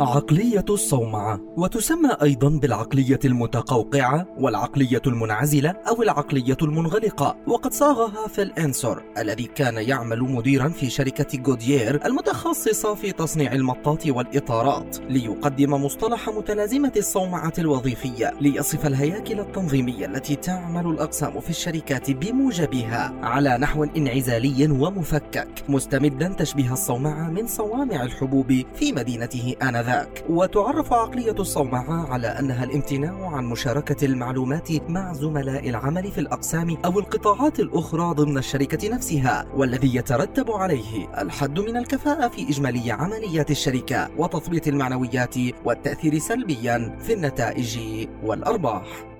عقلية الصومعة وتسمى أيضا بالعقلية المتقوقعة والعقلية المنعزلة أو العقلية المنغلقة. وقد صاغها فيل إنسور الذي كان يعمل مديرا في شركة جوديير المتخصصة في تصنيع المطاط والإطارات ليقدم مصطلح متلازمة الصومعة الوظيفية ليصف الهياكل التنظيمية التي تعمل الأقسام في الشركات بموجبها على نحو انعزالي ومفكك مستمدا تشبيه الصومعة من صوامع الحبوب في مدينته آنذاك. ذاك. وتعرف عقلية الصومعة على أنها الامتناع عن مشاركة المعلومات مع زملاء العمل في الأقسام أو القطاعات الأخرى ضمن الشركة نفسها والذي يترتب عليه الحد من الكفاءة في إجمالي عمليات الشركة وتثبيط المعنويات والتأثير سلبيا في النتائج والأرباح.